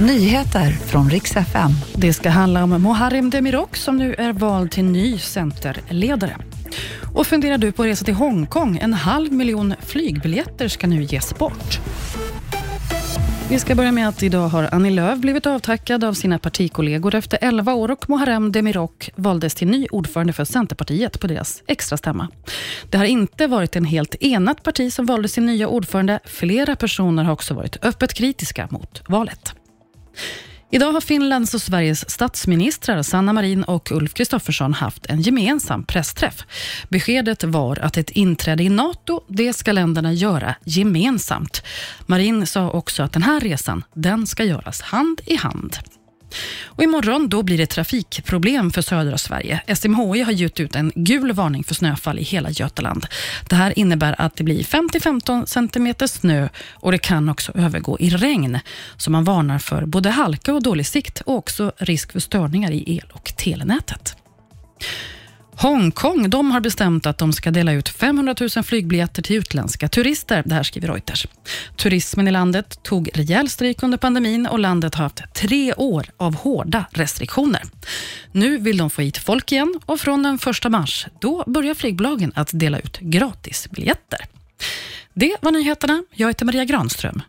Nyheter från riks FM. Det ska handla om Muharrem Demirok som nu är vald till ny centerledare. Och funderar du på att resa till Hongkong? En halv miljon flygbiljetter ska nu ges bort. Vi ska börja med att idag har Annie Lööf blivit avtackad av sina partikollegor efter 11 år och Muharrem Demirok valdes till ny ordförande för Centerpartiet på deras extrastämma. Det har inte varit en helt enat parti som valde sin nya ordförande. Flera personer har också varit öppet kritiska mot valet. Idag har Finlands och Sveriges statsministrar Sanna Marin och Ulf Kristoffersson haft en gemensam pressträff. Beskedet var att ett inträde i NATO, det ska länderna göra gemensamt. Marin sa också att den här resan, den ska göras hand i hand. Och imorgon då blir det trafikproblem för södra Sverige. SMHI har gett ut en gul varning för snöfall i hela Götaland. Det här innebär att det blir 5-15 cm snö och det kan också övergå i regn. Så man varnar för både halka och dålig sikt och också risk för störningar i el och telenätet. Hongkong de har bestämt att de ska dela ut 500 000 flygbiljetter till utländska turister. Det här skriver Reuters. Turismen i landet tog rejäl stryk under pandemin och landet har haft tre år av hårda restriktioner. Nu vill de få hit folk igen och från den 1 mars då börjar flygbolagen att dela ut gratisbiljetter. Det var nyheterna. Jag heter Maria Granström.